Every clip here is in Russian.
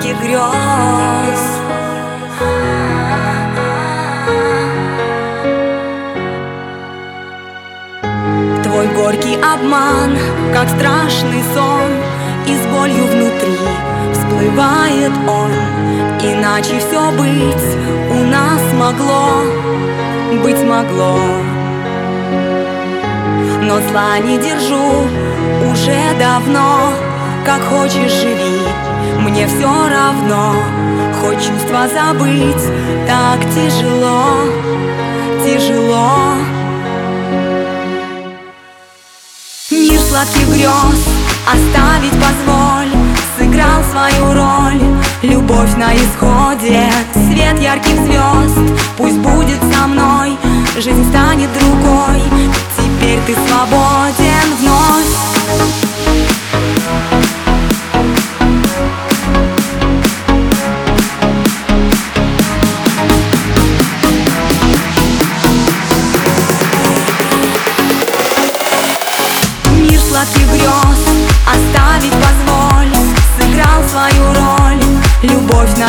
сладких грез. Твой горький обман, как страшный сон И с болью внутри всплывает он. Иначе все быть у нас могло Быть могло. Но зла не держу уже давно Как хочешь живи, мне все равно. Хоть чувства забыть так тяжело, тяжело. Мир сладких грез оставить позволь. Сыграл свою роль, любовь на исходе. Свет ярких звезд, пусть будет со мной. Жизнь станет другой, теперь ты свободен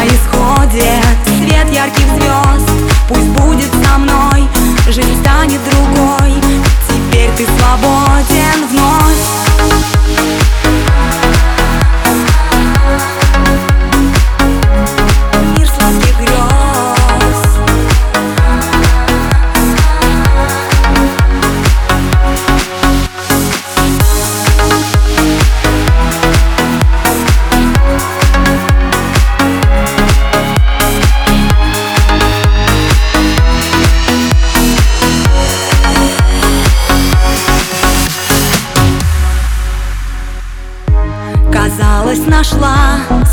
на исходе Свет ярких звезд Пусть будет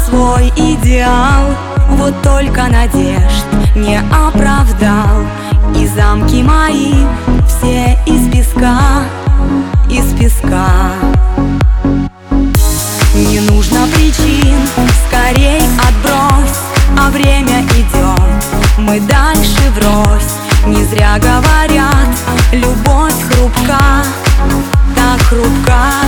свой идеал. Вот только надежд не оправдал. И замки мои все из песка, из песка. Не нужно причин, скорей отбрось. А время идет, мы дальше врозь. Не зря говорят, любовь хрупка, так хрупка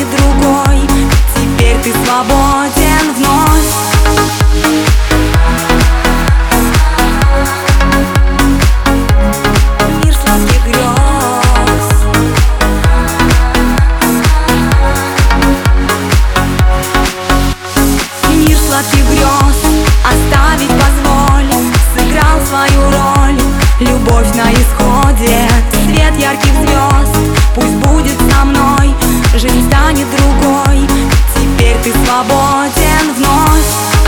Станет другой, теперь ты свободен вновь. Оставить позволь. Сыграл свою роль, любовь на исходе свет ярких звезд Пусть будет со мной, жизнь станет другой Теперь ты свободен вновь.